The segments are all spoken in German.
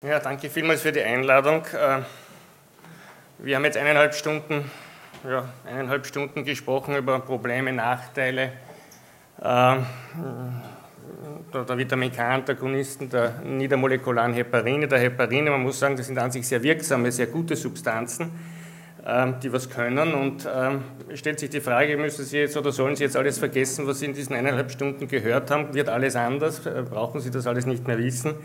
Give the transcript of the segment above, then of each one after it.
Ja, danke vielmals für die Einladung. Äh, wir haben jetzt eineinhalb Stunden, ja, eineinhalb Stunden gesprochen über Probleme, Nachteile äh, der Vitamin K-Antagonisten, der niedermolekularen Heparine, der Heparine. Man muss sagen, das sind an sich sehr wirksame, sehr gute Substanzen, äh, die was können. Und stellt sich die Frage, müssen Sie jetzt oder sollen Sie jetzt alles vergessen, was Sie in diesen eineinhalb Stunden gehört haben? Wird alles anders? Brauchen Sie das alles nicht mehr wissen?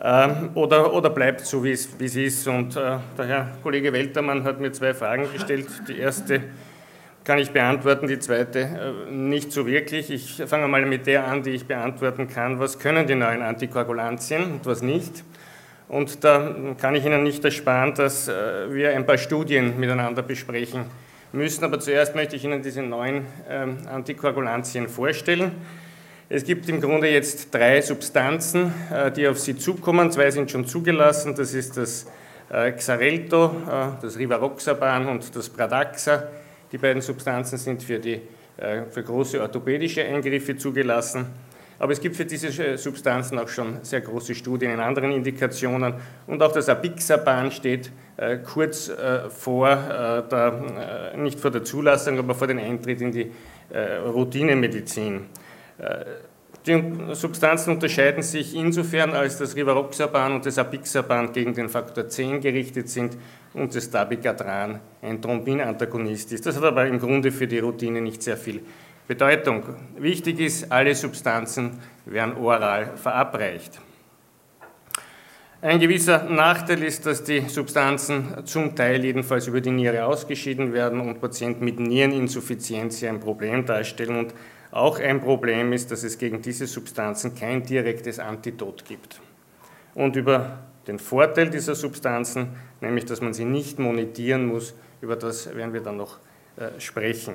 Ähm, oder, oder bleibt so, wie es, ist. Und äh, der Herr Kollege Weltermann hat mir zwei Fragen gestellt. Die erste kann ich beantworten, die zweite äh, nicht so wirklich. Ich fange mal mit der an, die ich beantworten kann. Was können die neuen Antikoagulantien und was nicht? Und da kann ich Ihnen nicht ersparen, dass äh, wir ein paar Studien miteinander besprechen müssen. Aber zuerst möchte ich Ihnen diese neuen ähm, Antikoagulantien vorstellen. Es gibt im Grunde jetzt drei Substanzen, äh, die auf Sie zukommen. Zwei sind schon zugelassen. Das ist das äh, Xarelto, äh, das Rivaroxaban und das Pradaxa. Die beiden Substanzen sind für, die, für große orthopädische Eingriffe zugelassen. Aber es gibt für diese Substanzen auch schon sehr große Studien in anderen Indikationen. Und auch das Abixaban steht kurz vor, der, nicht vor der Zulassung, aber vor dem Eintritt in die Routinemedizin. Äh, die Substanzen unterscheiden sich insofern, als das Rivaroxaban und das Apixaban gegen den Faktor 10 gerichtet sind und das Dabigatran ein Thrombinantagonist ist. Das hat aber im Grunde für die Routine nicht sehr viel Bedeutung. Wichtig ist, alle Substanzen werden oral verabreicht. Ein gewisser Nachteil ist, dass die Substanzen zum Teil jedenfalls über die Niere ausgeschieden werden und Patienten mit Niereninsuffizienz ein Problem darstellen und auch ein Problem ist, dass es gegen diese Substanzen kein direktes Antidot gibt. Und über den Vorteil dieser Substanzen, nämlich dass man sie nicht monetieren muss, über das werden wir dann noch äh, sprechen.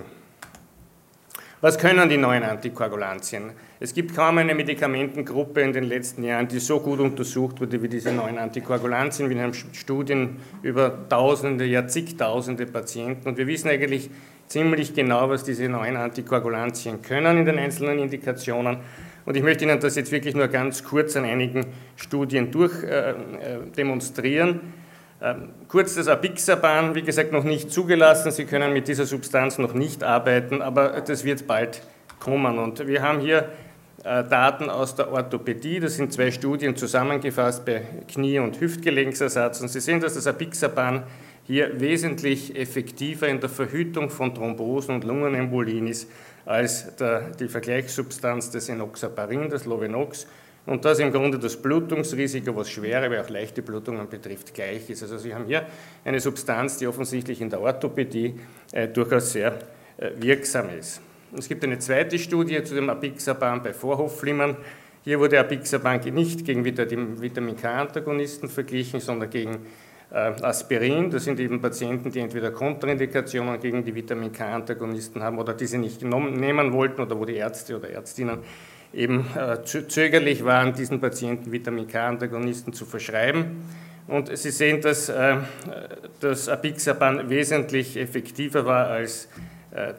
Was können die neuen Antikoagulantien? Es gibt kaum eine Medikamentengruppe in den letzten Jahren, die so gut untersucht wurde wie diese neuen Antikoagulantien. Wir haben Studien über Tausende, ja zigtausende Patienten und wir wissen eigentlich ziemlich genau, was diese neuen Antikoagulantien können in den einzelnen Indikationen. Und ich möchte Ihnen das jetzt wirklich nur ganz kurz an einigen Studien durchdemonstrieren. Äh, äh, ähm, kurz das Abixaban, wie gesagt, noch nicht zugelassen. Sie können mit dieser Substanz noch nicht arbeiten, aber das wird bald kommen. Und wir haben hier äh, Daten aus der Orthopädie. Das sind zwei Studien zusammengefasst bei Knie- und Hüftgelenksersatz. Und Sie sehen, dass das Abixaban hier wesentlich effektiver in der Verhütung von Thrombosen und Lungenembolien ist als der, die Vergleichssubstanz des Enoxaparin, das Lovenox. Und das im Grunde das Blutungsrisiko, was schwere, aber auch leichte Blutungen betrifft, gleich ist. Also Sie haben hier eine Substanz, die offensichtlich in der Orthopädie äh, durchaus sehr äh, wirksam ist. Es gibt eine zweite Studie zu dem Apixaban bei Vorhofflimmern. Hier wurde Apixaban nicht gegen Vitamin K-Antagonisten verglichen, sondern gegen Aspirin, das sind eben Patienten, die entweder Kontraindikationen gegen die Vitamin K-Antagonisten haben oder diese nicht nehmen wollten oder wo die Ärzte oder Ärztinnen eben äh, zögerlich waren, diesen Patienten Vitamin K-Antagonisten zu verschreiben. Und Sie sehen, dass äh, das Apixaban wesentlich effektiver war als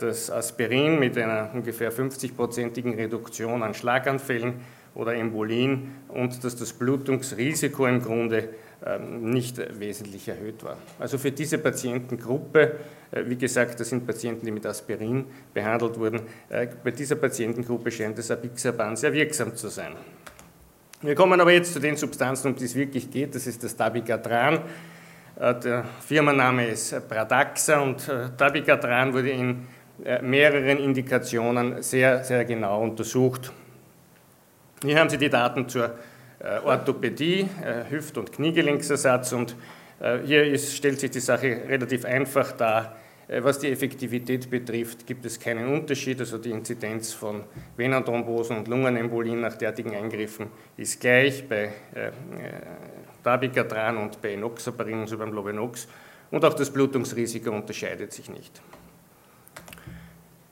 das Aspirin mit einer ungefähr 50-prozentigen Reduktion an Schlaganfällen oder Embolien und dass das Blutungsrisiko im Grunde ähm, nicht wesentlich erhöht war. Also für diese Patientengruppe, äh, wie gesagt, das sind Patienten, die mit Aspirin behandelt wurden, äh, bei dieser Patientengruppe scheint das Apixaban sehr wirksam zu sein. Wir kommen aber jetzt zu den Substanzen, um die es wirklich geht. Das ist das Dabigatran. Äh, der Firmenname ist Pradaxa und Dabigatran wurde in mehreren Indikationen sehr, sehr genau untersucht. Hier haben Sie die Daten zur äh, Orthopädie, äh, Hüft- und Kniegelenksersatz. Und äh, hier ist, stellt sich die Sache relativ einfach dar. Was die Effektivität betrifft, gibt es keinen Unterschied. Also die Inzidenz von Venenthrombosen und Lungenembolien nach derartigen Eingriffen ist gleich bei Dabigatran und bei Enoxaparin, also beim Lovenox. Und auch das Blutungsrisiko unterscheidet sich nicht.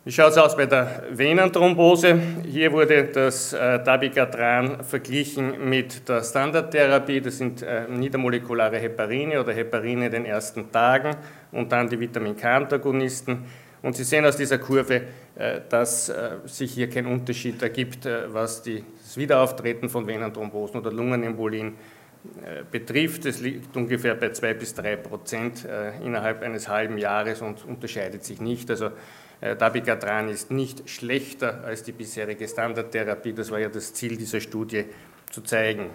Wie schaut es aus bei der Venenthrombose? Hier wurde das äh, Dabigatran verglichen mit der Standardtherapie. Das sind äh, niedermolekulare Heparine oder Heparine in den ersten Tagen und dann die Vitamin K-Antagonisten. Und Sie sehen aus dieser Kurve, äh, dass äh, sich hier kein Unterschied ergibt, äh, was die, das Wiederauftreten von Venenthrombosen oder Lungenembolien betrifft. Es liegt ungefähr bei 2 bis 3 Prozent innerhalb eines halben Jahres und unterscheidet sich nicht. Also Dabigatran ist nicht schlechter als die bisherige Standardtherapie. Das war ja das Ziel dieser Studie zu zeigen.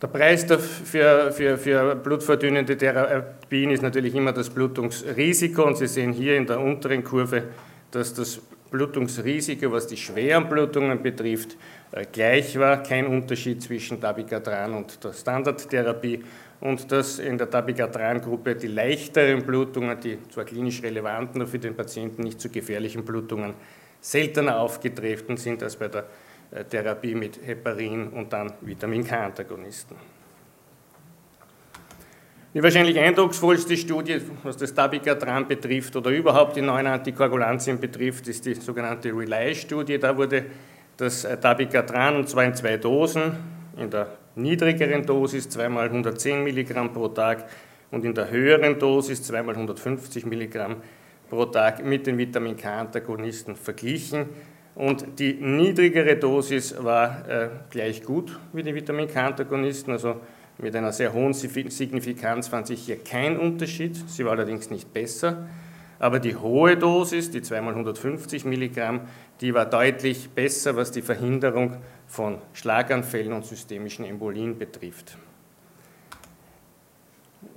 Der Preis für, für, für blutverdünnende Therapien ist natürlich immer das Blutungsrisiko und Sie sehen hier in der unteren Kurve, dass das Blutungsrisiko, was die schweren Blutungen betrifft, äh, gleich war, kein Unterschied zwischen Dabigatran und der Standardtherapie und dass in der Dabigatran-Gruppe die leichteren Blutungen, die zwar klinisch relevanten, aber für den Patienten nicht so gefährlichen Blutungen, seltener aufgetreten sind als bei der äh, Therapie mit Heparin und dann Vitamin K-Antagonisten. Die wahrscheinlich eindrucksvollste Studie, was das Dabigatran betrifft oder überhaupt die neuen Antikoagulantien betrifft, ist die sogenannte Relay-Studie. Da wurde das Dabigatran, und zwar in zwei Dosen, in der niedrigeren Dosis zweimal 110 Milligramm pro Tag und in der höheren Dosis zweimal 150 Milligramm pro Tag mit den Vitamin K-Antagonisten verglichen. Und die niedrigere Dosis war äh, gleich gut wie die Vitamin K-Antagonisten, also mit einer sehr hohen Signifikanz fand sich hier kein Unterschied. Sie war allerdings nicht besser. Aber die hohe Dosis, die 2x150 Milligramm, die war deutlich besser, was die Verhinderung von Schlaganfällen und systemischen Embolien betrifft.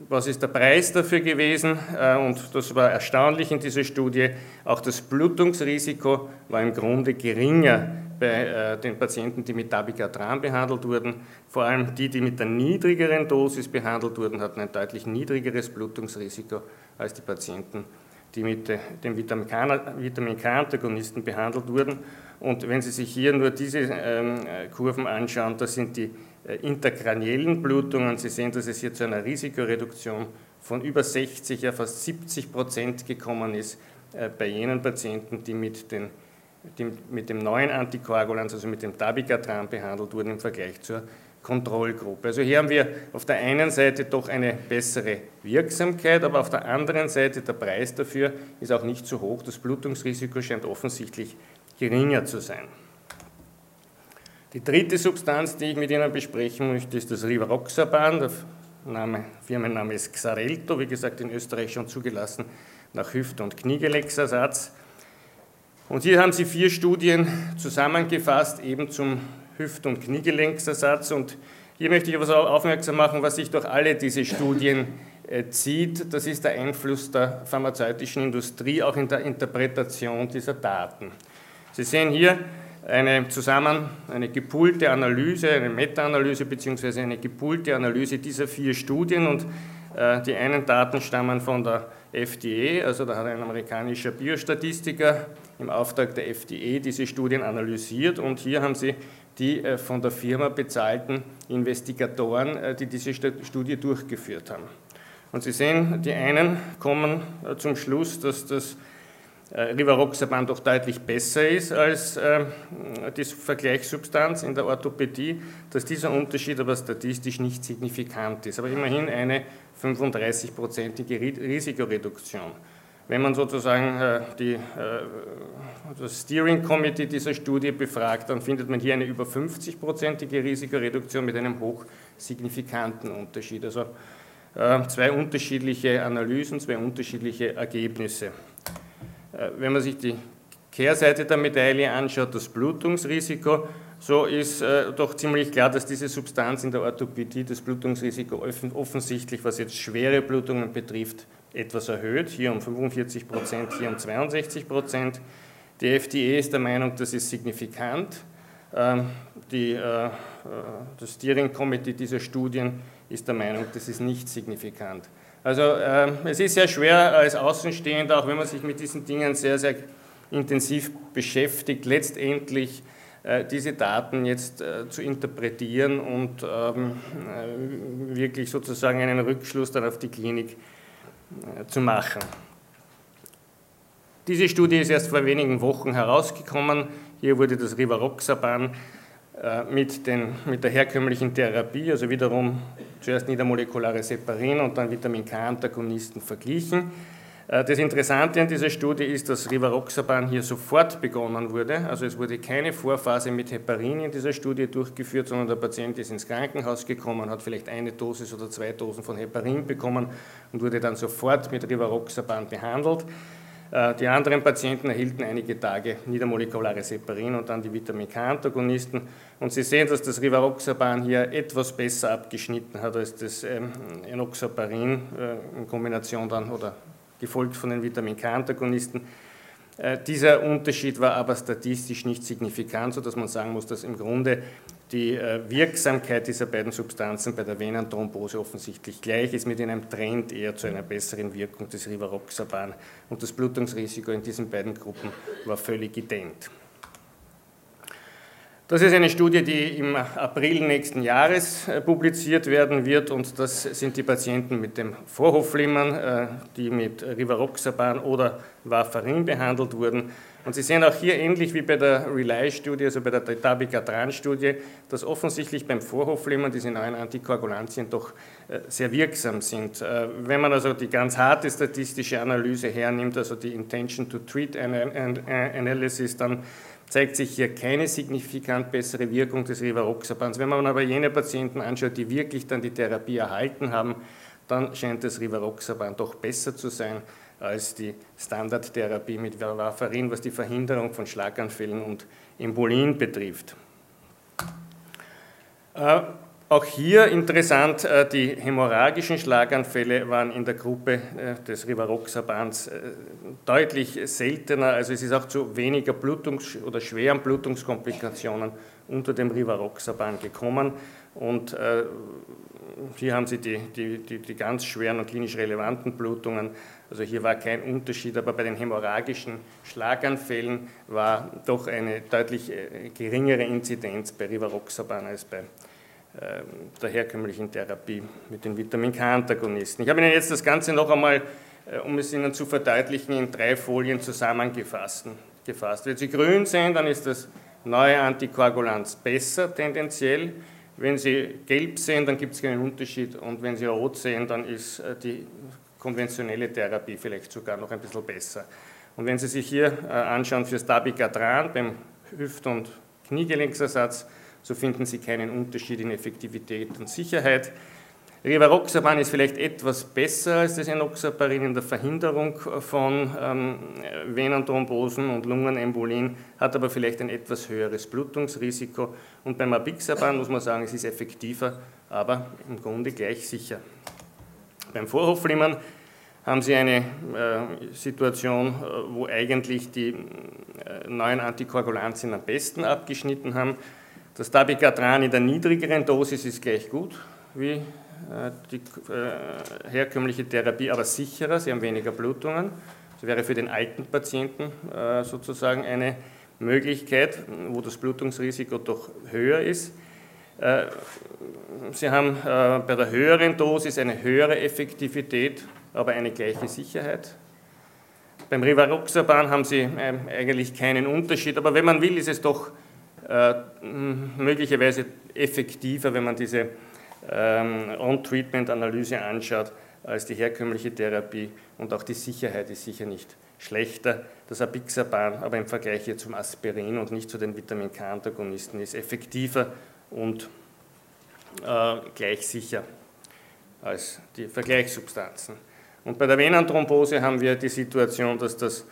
Was ist der Preis dafür gewesen? Äh, und das war erstaunlich in dieser Studie. Auch das Blutungsrisiko war im Grunde geringer bei äh, den Patienten, die mit Dabigatran behandelt wurden. Vor allem die, die mit der niedrigeren Dosis behandelt wurden, hatten ein deutlich niedrigeres Blutungsrisiko als die Patienten, die mit dem Vitamin K-Antagonisten behandelt wurden. Und wenn Sie sich hier nur diese ähm, Kurven anschauen, das sind die äh, interkraniellen Blutungen. Sie sehen, dass es hier zu einer Risikoreduktion von über 60, ja fast 70 Prozent gekommen ist äh, bei jenen Patienten, die mit, den, die mit dem neuen Antikoagulant, also mit dem Dabigatran behandelt wurden im Vergleich zur Kontrollgruppe. Also hier haben wir auf der einen Seite doch eine bessere Wirksamkeit, aber auf der anderen Seite der Preis dafür ist auch nicht so hoch. Das Blutungsrisiko scheint offensichtlich geringer zu sein. Die dritte Substanz, die ich mit Ihnen besprechen möchte, ist das Rivaroxaban. Der Name, Firmenname ist Xarelto, wie gesagt in Österreich schon zugelassen nach Hüft- und Kniegelenksersatz. Und hier haben Sie vier Studien zusammengefasst, eben zum Hüft- und Kniegelenksersatz. Und hier möchte ich etwas aufmerksam machen, was sich durch alle diese Studien äh, zieht. Das ist der Einfluss der pharmazeutischen Industrie auch in der Interpretation dieser Daten. Sie sehen hier, eine zusammen eine gepoolte Analyse, eine Meta-Analyse bzw. eine gepoolte Analyse dieser vier Studien und äh, die einen Daten stammen von der FDA, also da hat ein amerikanischer Biostatistiker im Auftrag der FDA diese Studien analysiert und hier haben sie die äh, von der Firma bezahlten Investigatoren, äh, die diese Studie durchgeführt haben. Und Sie sehen, die einen kommen äh, zum Schluss, dass das Rivaroxaban doch deutlich besser ist als äh, die Vergleichssubstanz in der Orthopädie, dass dieser Unterschied aber statistisch nicht signifikant ist, aber immerhin eine 35-prozentige Risikoreduktion. Wenn man sozusagen äh, die, das Steering Committee dieser Studie befragt, dann findet man hier eine über 50-prozentige Risikoreduktion mit einem hochsignifikanten Unterschied. Also zwei unterschiedliche Analysen, zwei unterschiedliche Ergebnisse. Äh, wenn man sich die Kehrseite der Medaille anschaut, das Blutungsrisiko, so ist äh, doch ziemlich klar, dass diese Substanz in der Orthopädie das Blutungsrisiko offensichtlich, was jetzt schwere Blutungen betrifft, etwas erhöht, hier um 45 Prozent, hier um 62 Prozent. Die FDA ist der Meinung, das ist signifikant. Ähm, die, äh, äh, das Steering Committee dieser Studien ist der Meinung, das ist nicht signifikant. Also äh, es ist sehr schwer als Außenstehender, auch wenn man sich mit diesen Dingen sehr, sehr intensiv beschäftigt, letztendlich äh, diese Daten jetzt zu interpretieren und ähm, äh, wirklich sozusagen einen Rückschluss dann auf die Klinik äh, zu machen. Diese Studie ist erst vor wenigen Wochen herausgekommen. Hier wurde das Rivaroxaban äh, mit, den, mit der herkömmlichen Therapie, also wiederum zuerst niedermolekulare Separin und dann Vitamin K-Antagonisten verglichen. Äh, das Interessante an dieser Studie ist, dass Rivaroxaban hier sofort begonnen wurde. Also es wurde keine Vorphase mit Heparin in dieser Studie durchgeführt, sondern der Patient ist ins Krankenhaus gekommen, hat vielleicht eine Dosis oder zwei Dosen von Heparin bekommen und wurde dann sofort mit Rivaroxaban behandelt. Äh, die anderen Patienten erhielten einige Tage niedermolekulares Heparin und dann die Vitamin K-Antagonisten. Und Sie sehen, dass das Rivaroxaban hier etwas besser abgeschnitten hat als das ähm, Enoxaparin äh, in Kombination dann oder gefolgt von den Vitamin K-Antagonisten. Äh, dieser Unterschied war aber statistisch nicht signifikant, sodass man sagen muss, dass im Grunde die äh, Wirksamkeit dieser beiden Substanzen bei der Venenthrombose offensichtlich gleich ist, mit einem Trend eher zu einer besseren Wirkung des Rivaroxaban. Und das Blutungsrisiko in diesen beiden Gruppen war völlig ident. Das ist eine Studie, die im April nächsten Jahres äh, publiziert werden wird und das sind die Patienten mit dem Vorhofflimmern, äh, die mit Rivaroxaban oder Warfarin behandelt wurden. Und Sie sehen auch hier ähnlich wie bei der Relay-Studie, also bei der Tabicatran-Studie, dass offensichtlich beim Vorhofflimmern diese neuen Antikoagulantien doch äh, sehr wirksam sind. Wenn man also die ganz harte statistische Analyse hernimmt, also die Intention to Treat Analysis, dann zeigt sich hier keine signifikant bessere Wirkung des Rivaroxabans. Wenn man aber jene Patienten anschaut, die wirklich dann die Therapie erhalten haben, dann scheint das Rivaroxaban doch besser zu sein als die Standardtherapie mit Varfarin, was die Verhinderung von Schlaganfällen und Embolien betrifft. Äh, auch hier interessant, äh, die hämorrhagischen Schlaganfälle waren in der Gruppe äh, des Rivaroxabans äh, deutlich seltener. Also es ist auch zu weniger Blutungs- oder schweren Blutungskomplikationen unter dem Rivaroxaban gekommen. Und hier haben Sie die, die, die, die ganz schweren und klinisch relevanten Blutungen. Also hier war kein Unterschied, aber bei den hämorrhagischen Schlaganfällen war doch eine deutlich geringere Inzidenz bei Rivaroxaban als bei der herkömmlichen Therapie mit den Vitamin K-Antagonisten. Ich habe Ihnen jetzt das Ganze noch einmal, äh, um es Ihnen zu verdeutlichen, in drei Folien zusammengefasst. Wenn Sie grün sehen, dann ist das neue Antikoagulanz besser tendenziell. Wenn Sie gelb sehen, dann gibt es keinen Unterschied. Und wenn Sie rot sehen, dann ist äh, die konventionelle Therapie vielleicht sogar noch ein bisschen besser. Und wenn Sie sich hier äh, anschauen für Stabigatran beim Hüft- und Kniegelenksersatz, so finden Sie keinen Unterschied in Effektivität und Sicherheit. Rivaroxaban ist vielleicht etwas besser als das Enoxaparin in der Verhinderung von ähm, Venenthrombosen und Lungenembolien, hat aber vielleicht ein etwas höheres Blutungsrisiko. Und beim Abixaban muss man sagen, es ist effektiver, aber im Grunde gleich sicher. Beim Vorhofflimmern haben Sie eine äh, Situation, äh, wo eigentlich die äh, neuen Antikoagulantien am besten abgeschnitten haben. Das Dabigatran in der niedrigeren Dosis ist gleich gut wie äh, die äh, herkömmliche Therapie, aber sicherer, sie haben weniger Blutungen. Das wäre für den alten Patienten äh, sozusagen eine Möglichkeit, wo das Blutungsrisiko doch höher ist. Sie haben bei der höheren Dosis eine höhere Effektivität, aber eine gleiche Sicherheit. Beim Rivaroxaban haben Sie eigentlich keinen Unterschied, aber wenn man will, ist es doch möglicherweise effektiver, wenn man diese ähm, On-Treatment-Analyse anschaut, als die herkömmliche Therapie und auch die Sicherheit ist sicher nicht schlechter. Das Abixaban, aber im Vergleich hier zum Aspirin und nicht zu den Vitamin K-Antagonisten, ist effektiver und äh, gleich sicher als die Vergleichssubstanzen. Und bei der Venenthrombose haben wir die Situation, dass das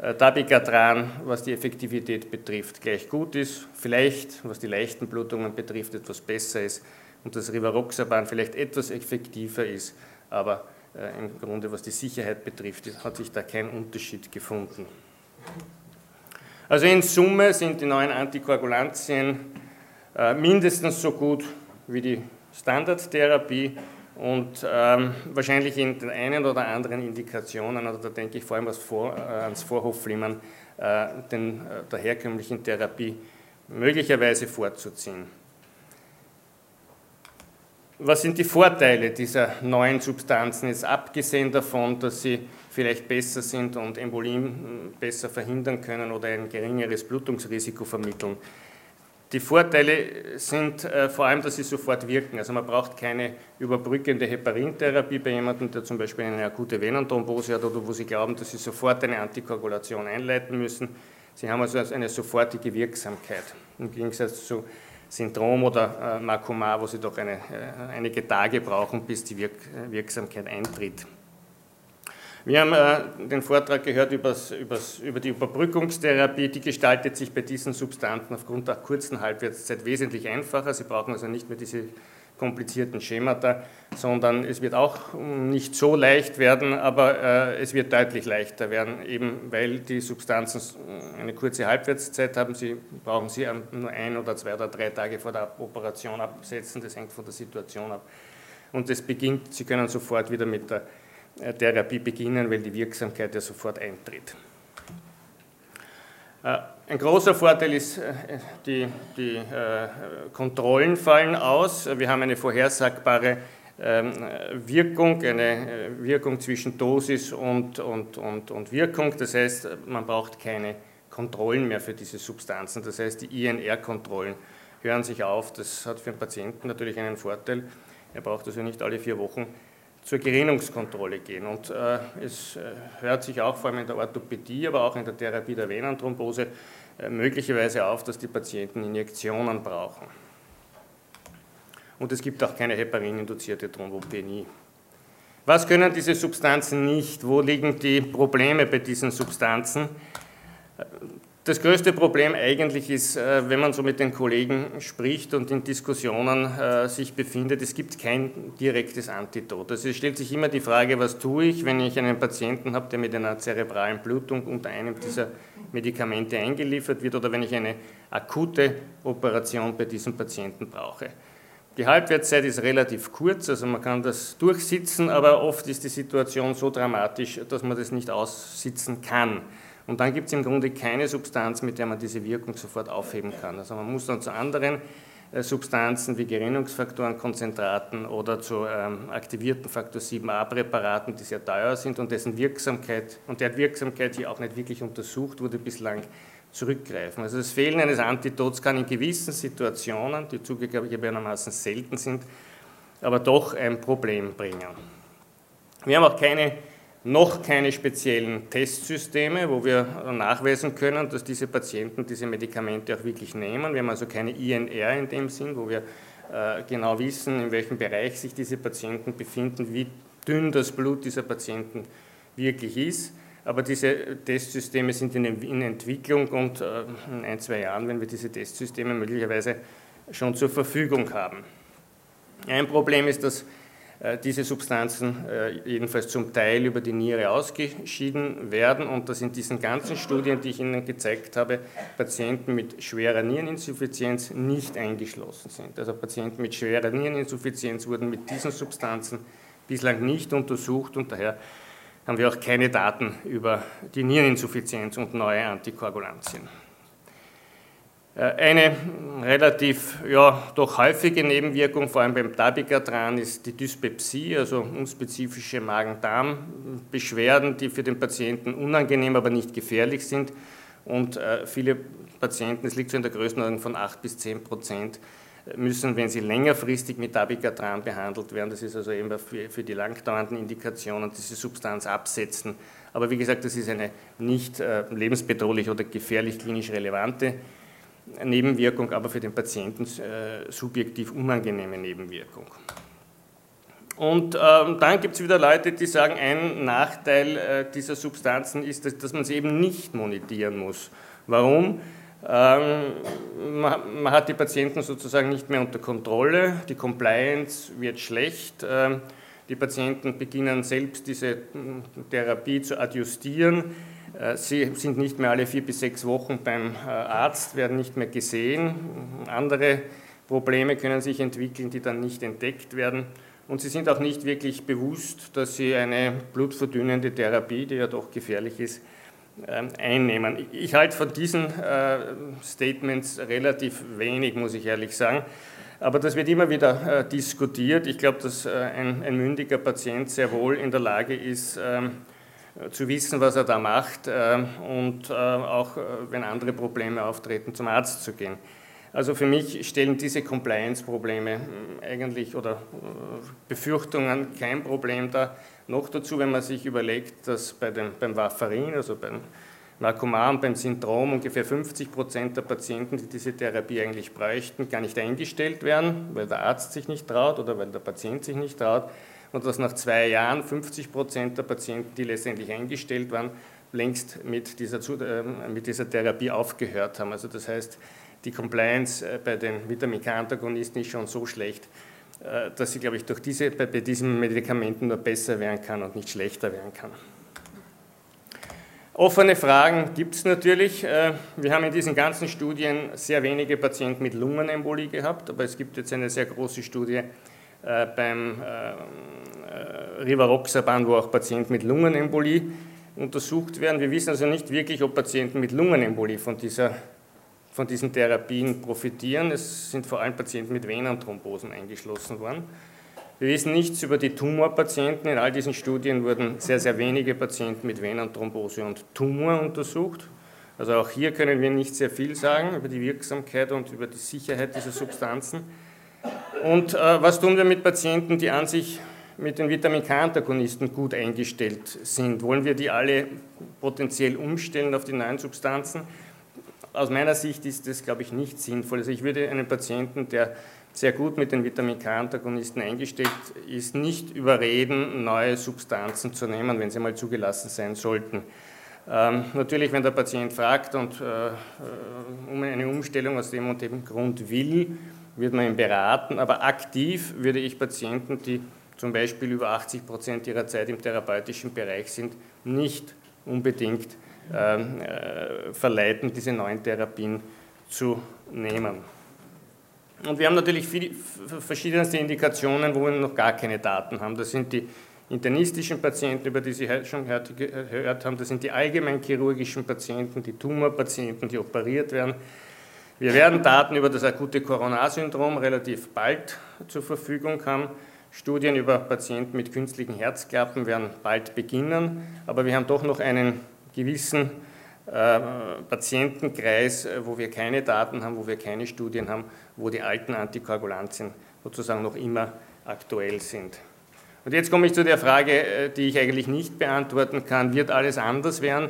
Dabigatran, äh, was die Effektivität betrifft, gleich gut ist, vielleicht, was die leichten Blutungen betrifft, etwas besser ist und das Rivaroxaban vielleicht etwas effektiver ist, aber äh, im Grunde, was die Sicherheit betrifft, hat sich da kein Unterschied gefunden. Also in Summe sind die neuen Antikoagulantien äh, mindestens so gut wie die Standardtherapie und ähm, wahrscheinlich in den einen oder anderen Indikationen, also da denke ich vor allem ans, Vor, äh, ans Vorhofflimmern, äh, den, äh, der herkömmlichen Therapie möglicherweise vorzuziehen. Was sind die Vorteile dieser neuen Substanzen, jetzt abgesehen davon, dass sie vielleicht besser sind und Embolien hm, besser verhindern können oder ein geringeres Blutungsrisiko vermitteln? Die Vorteile sind äh, vor allem, dass sie sofort wirken. Also man braucht keine überbrückende Heparintherapie bei jemandem, der zum Beispiel eine akute Venenthrombose hat oder wo Sie glauben, dass Sie sofort eine Antikoagulation einleiten müssen. Sie haben also eine sofortige Wirksamkeit im Gegensatz zu Syndrom oder äh, Makoma, wo Sie doch eine, äh, einige Tage brauchen, bis die Wirk Wirksamkeit eintritt. Wir haben äh, den Vortrag gehört übers, übers, über die Überbrückungstherapie. Die gestaltet sich bei diesen Substanzen aufgrund der kurzen Halbwertszeit wesentlich einfacher. Sie brauchen also nicht mehr diese komplizierten Schemata, sondern es wird auch nicht so leicht werden, aber äh, es wird deutlich leichter werden, eben weil die Substanzen eine kurze Halbwertszeit haben. Sie brauchen sie nur ein oder zwei oder drei Tage vor der Operation absetzen. Das hängt von der Situation ab. Und es beginnt, Sie können sofort wieder mit der Therapie beginnen, weil die Wirksamkeit ja sofort eintritt. Äh, ein großer Vorteil ist, äh, die, die Kontrollen fallen aus. Wir haben eine vorhersagbare ähm, Wirkung, eine Wirkung zwischen Dosis und, und, und, und Wirkung. Das heißt, man braucht keine Kontrollen mehr für diese Substanzen. Das heißt, die INR-Kontrollen hören sich auf. Das hat für den Patienten natürlich einen Vorteil. Er braucht also nicht alle vier Wochen zur Gerinnungskontrolle gehen. Und äh, es äh, hört sich auch vor allem in der Orthopädie, aber auch in der Therapie der Venenthrombose äh, möglicherweise auf, dass die Patienten Injektionen brauchen. Und es gibt auch keine heparin-induzierte Thrombopenie. Was können diese Substanzen nicht? Wo liegen die Probleme bei diesen Substanzen? Das größte Problem eigentlich ist, äh, wenn man so mit den Kollegen spricht und in Diskussionen äh, sich befindet, es gibt kein direktes Antidot. Also es stellt sich immer die Frage, was tue ich, wenn ich einen Patienten habe, der mit einer zerebralen Blutung unter einem dieser Medikamente eingeliefert wird oder wenn ich eine akute Operation bei diesem Patienten brauche. Die Halbwertszeit ist relativ kurz, also man kann das durchsitzen, aber oft ist die Situation so dramatisch, dass man das nicht aussitzen kann. Und dann gibt es im Grunde keine Substanz, mit der man diese Wirkung sofort aufheben kann. Also man muss dann zu anderen äh, Substanzen wie Gerinnungsfaktoren, Konzentraten oder zu ähm, aktivierten Faktor 7a-Präparaten, die sehr teuer sind und dessen Wirksamkeit und deren Wirksamkeit hier auch nicht wirklich untersucht wurde bislang, zurückgreifen. Also das Fehlen eines Antidots kann in gewissen Situationen, die zugegebenermaßen selten sind, aber doch ein Problem bringen. Wir haben auch keine noch keine speziellen Testsysteme, wo wir nachweisen können, dass diese Patienten diese Medikamente auch wirklich nehmen. Wir haben also keine INR in dem Sinn, wo wir äh, genau wissen, in welchem Bereich sich diese Patienten befinden, wie dünn das Blut dieser Patienten wirklich ist. Aber diese Testsysteme sind in Entwicklung und äh, in ein, zwei Jahren, wenn wir diese Testsysteme möglicherweise schon zur Verfügung haben. Ein Problem ist, dass diese Substanzen äh, jedenfalls zum Teil über die Niere ausgeschieden werden und dass in diesen ganzen Studien, die ich Ihnen gezeigt habe, Patienten mit schwerer Niereninsuffizienz nicht eingeschlossen sind. Also Patienten mit schwerer Niereninsuffizienz wurden mit diesen Substanzen bislang nicht untersucht und daher haben wir auch keine Daten über die Niereninsuffizienz und neue Antikoagulantien. Äh, eine relativ, ja, doch häufige Nebenwirkung, vor allem beim Dabigatran, ist die Dyspepsie, also unspezifische Magen-Darm-Beschwerden, die für den Patienten unangenehm, aber nicht gefährlich sind. Und äh, viele Patienten, es liegt so in der Größenordnung von 8 bis 10 Prozent, müssen, wenn sie längerfristig mit Dabigatran behandelt werden, das ist also eben für, für die langdauernden Indikationen, diese Substanz absetzen. Aber wie gesagt, das ist eine nicht äh, lebensbedrohlich oder gefährlich klinisch relevante Nebenwirkung, aber für den Patienten äh, subjektiv unangenehme Nebenwirkung. Und ähm, dann gibt es wieder Leute, die sagen, ein Nachteil äh, dieser Substanzen ist, dass, dass, man sie eben nicht monetieren muss. Warum? Ähm, man, man, hat die Patienten sozusagen nicht mehr unter Kontrolle, die Compliance wird schlecht, ähm, die Patienten beginnen selbst diese Therapie zu adjustieren sie sind nicht mehr alle vier bis sechs Wochen beim äh, Arzt, werden nicht mehr gesehen. Andere Probleme können sich entwickeln, die dann nicht entdeckt werden. Und sie sind auch nicht wirklich bewusst, dass sie eine blutverdünnende Therapie, die ja doch gefährlich ist, ähm, einnehmen. Ich halte von diesen äh, Statements relativ wenig, muss ich ehrlich sagen. Aber das wird immer wieder diskutiert. Ich glaube, dass ein, ein mündiger Patient sehr wohl in der Lage ist, ähm, äh, zu wissen, was er da macht äh, und äh, auch, wenn andere Probleme auftreten, zum Arzt zu gehen. Also für mich stellen diese Compliance-Probleme eigentlich oder äh, Befürchtungen kein Problem dar. Noch dazu, wenn man sich überlegt, dass bei dem, beim Warfarin, also beim Narkoman, beim Syndrom ungefähr 50 Prozent der Patienten, die diese Therapie eigentlich bräuchten, gar nicht eingestellt werden, weil der Arzt sich nicht traut oder weil der Patient sich nicht traut. Und dass nach zwei Jahren 50 Prozent der Patienten, die letztendlich eingestellt waren, längst mit dieser, äh, mit dieser Therapie aufgehört haben. Also das heißt, die Compliance äh, bei den Vitamin K-Antagonisten ist schon so schlecht, äh, dass sie, glaube ich, durch diese, bei, bei diesen Medikamenten nur besser werden kann und nicht schlechter werden kann. Offene Fragen gibt es natürlich. Äh, wir haben in diesen ganzen Studien sehr wenige Patienten mit Lungenembolie gehabt, aber es gibt jetzt eine sehr große Studie beim Rivaroxaban, wo auch Patienten mit Lungenembolie untersucht werden. Wir wissen also nicht wirklich, ob Patienten mit Lungenembolie von dieser von diesen Therapien profitieren. Es sind vor allem Patienten mit Venenthrombosen eingeschlossen worden. Wir wissen nichts über die Tumorpatienten. In all diesen Studien wurden sehr, sehr wenige Patienten mit Venenthrombose und Tumor untersucht. Also auch hier können wir nicht sehr viel sagen über die Wirksamkeit und über die Sicherheit dieser Substanzen. Und äh, was tun wir mit Patienten, die an sich mit den Vitamin K-Antagonisten gut eingestellt sind? Wollen wir die alle potenziell umstellen auf die neuen Substanzen? aus meiner Sicht ist das, glaube ich, nicht sinnvoll. Also ich würde einen Patienten, der sehr gut mit den Vitamin K-Antagonisten eingestellt ist, nicht überreden, neue Substanzen zu nehmen, wenn sie mal zugelassen sein sollten. Ähm, natürlich, wenn der Patient fragt und äh, äh um eine Umstellung aus dem und dem Grund will, wird man ihn beraten, aber aktiv würde ich Patienten, die zum Beispiel über 80 Prozent ihrer Zeit im therapeutischen Bereich sind, nicht unbedingt ähm, äh, verleiten, diese neuen Therapien zu nehmen. Und wir haben natürlich viele, verschiedenste Indikationen, wo wir noch gar keine Daten haben. Das sind die internistischen Patienten, über die Sie schon gehört haben. Das sind die allgemeinchirurgischen Patienten, die Tumorpatienten, die operiert werden. Wir werden Daten über das akute Coronarsyndrom relativ bald zur Verfügung haben. Studien über Patienten mit künstlichen Herzklappen werden bald beginnen, aber wir haben doch noch einen gewissen äh, Patientenkreis, wo wir keine Daten haben, wo wir keine Studien haben, wo die alten Antikoagulantien sozusagen noch immer aktuell sind. Und jetzt komme ich zu der Frage, äh, die ich eigentlich nicht beantworten kann, wird alles anders werden?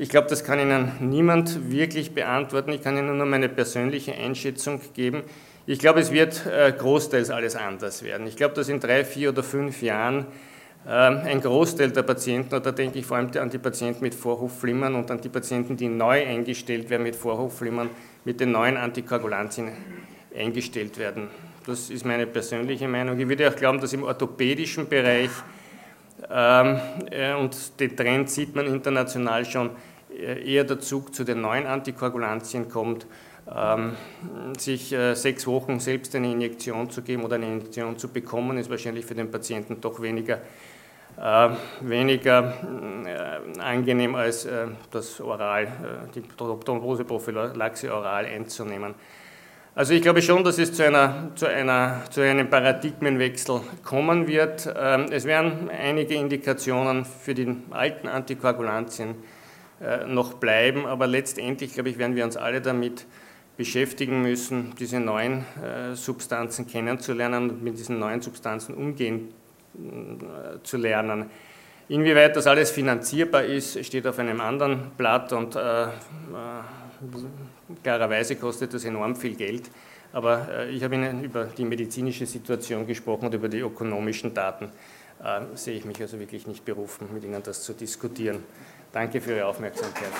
Ich glaube, das kann Ihnen niemand wirklich beantworten. Ich kann Ihnen nur meine persönliche Einschätzung geben. Ich glaube, es wird großteils alles anders werden. Ich glaube, dass in drei, vier oder fünf Jahren ähm, ein Großteil der Patienten, und da denke ich vor allem an die Patienten mit Vorhofflimmern und an die Patienten, die neu eingestellt werden mit Vorhofflimmern, mit den neuen Antikoagulantien eingestellt werden. Das ist meine persönliche Meinung. Ich würde auch glauben, dass im orthopädischen Bereich, ähm, äh, und den Trend sieht man international schon, äh, eher der Zug zu den neuen Antikoagulantien kommt, ähm, sich äh, sechs Wochen selbst eine Injektion zu geben oder eine Injektion zu bekommen, ist wahrscheinlich für den Patienten doch weniger äh, weniger äh, angenehm als äh, das Oral, die Thromboseprophylaxe oral einzunehmen. Also ich glaube schon, dass es zu, einer, zu, einer, zu einem Paradigmenwechsel kommen wird. Ähm, es werden einige Indikationen für die alten Antikoagulantien noch bleiben, aber letztendlich, glaube ich, werden wir uns alle damit beschäftigen müssen, diese neuen Substanzen kennenzulernen und mit diesen neuen Substanzen umgehen zu lernen. Inwieweit das alles finanzierbar ist, steht auf einem anderen Blatt und äh, äh, klarerweise kostet das enorm viel Geld. Aber äh, ich habe Ihnen über die medizinische Situation gesprochen und über die ökonomischen Daten. Äh, sehe ich mich also wirklich nicht berufen, mit Ihnen das zu diskutieren. Danke für Ihre Aufmerksamkeit.